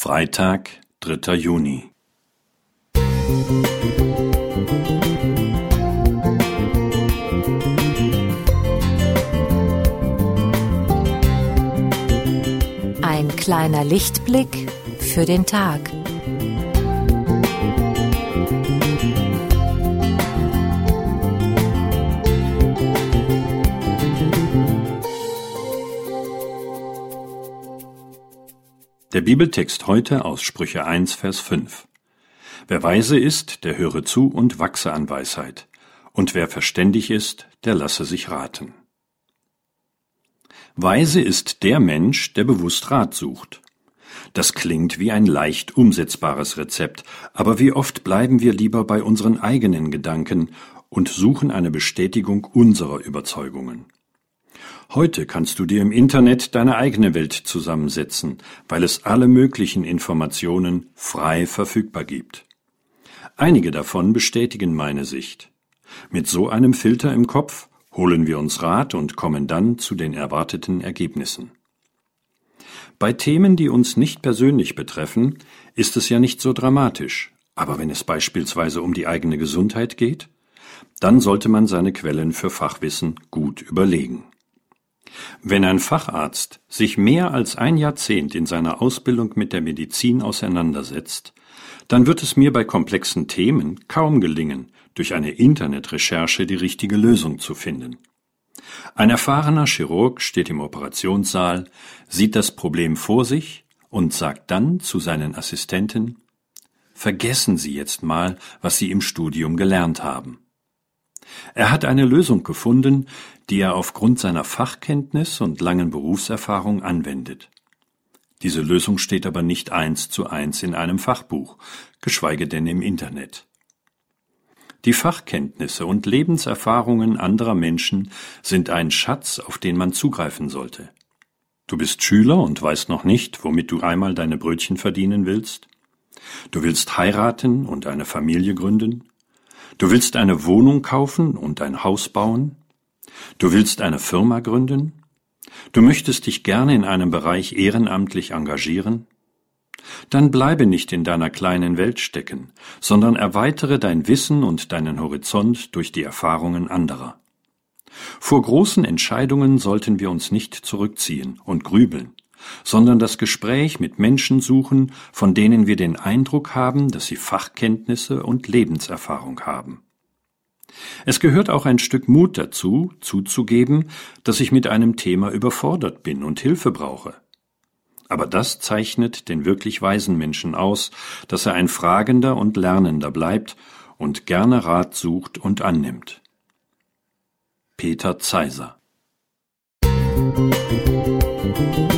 Freitag, dritter Juni. Ein kleiner Lichtblick für den Tag. Der Bibeltext heute aus Sprüche 1, Vers 5. Wer weise ist, der höre zu und wachse an Weisheit. Und wer verständig ist, der lasse sich raten. Weise ist der Mensch, der bewusst Rat sucht. Das klingt wie ein leicht umsetzbares Rezept, aber wie oft bleiben wir lieber bei unseren eigenen Gedanken und suchen eine Bestätigung unserer Überzeugungen. Heute kannst du dir im Internet deine eigene Welt zusammensetzen, weil es alle möglichen Informationen frei verfügbar gibt. Einige davon bestätigen meine Sicht. Mit so einem Filter im Kopf holen wir uns Rat und kommen dann zu den erwarteten Ergebnissen. Bei Themen, die uns nicht persönlich betreffen, ist es ja nicht so dramatisch, aber wenn es beispielsweise um die eigene Gesundheit geht, dann sollte man seine Quellen für Fachwissen gut überlegen. Wenn ein Facharzt sich mehr als ein Jahrzehnt in seiner Ausbildung mit der Medizin auseinandersetzt, dann wird es mir bei komplexen Themen kaum gelingen, durch eine Internetrecherche die richtige Lösung zu finden. Ein erfahrener Chirurg steht im Operationssaal, sieht das Problem vor sich und sagt dann zu seinen Assistenten Vergessen Sie jetzt mal, was Sie im Studium gelernt haben. Er hat eine Lösung gefunden, die er aufgrund seiner Fachkenntnis und langen Berufserfahrung anwendet. Diese Lösung steht aber nicht eins zu eins in einem Fachbuch, geschweige denn im Internet. Die Fachkenntnisse und Lebenserfahrungen anderer Menschen sind ein Schatz, auf den man zugreifen sollte. Du bist Schüler und weißt noch nicht, womit du einmal deine Brötchen verdienen willst? Du willst heiraten und eine Familie gründen? Du willst eine Wohnung kaufen und ein Haus bauen? Du willst eine Firma gründen? Du möchtest dich gerne in einem Bereich ehrenamtlich engagieren? Dann bleibe nicht in deiner kleinen Welt stecken, sondern erweitere dein Wissen und deinen Horizont durch die Erfahrungen anderer. Vor großen Entscheidungen sollten wir uns nicht zurückziehen und grübeln, sondern das Gespräch mit Menschen suchen, von denen wir den Eindruck haben, dass sie Fachkenntnisse und Lebenserfahrung haben. Es gehört auch ein Stück Mut dazu, zuzugeben, dass ich mit einem Thema überfordert bin und Hilfe brauche. Aber das zeichnet den wirklich weisen Menschen aus, dass er ein Fragender und Lernender bleibt und gerne Rat sucht und annimmt. Peter Zeiser Musik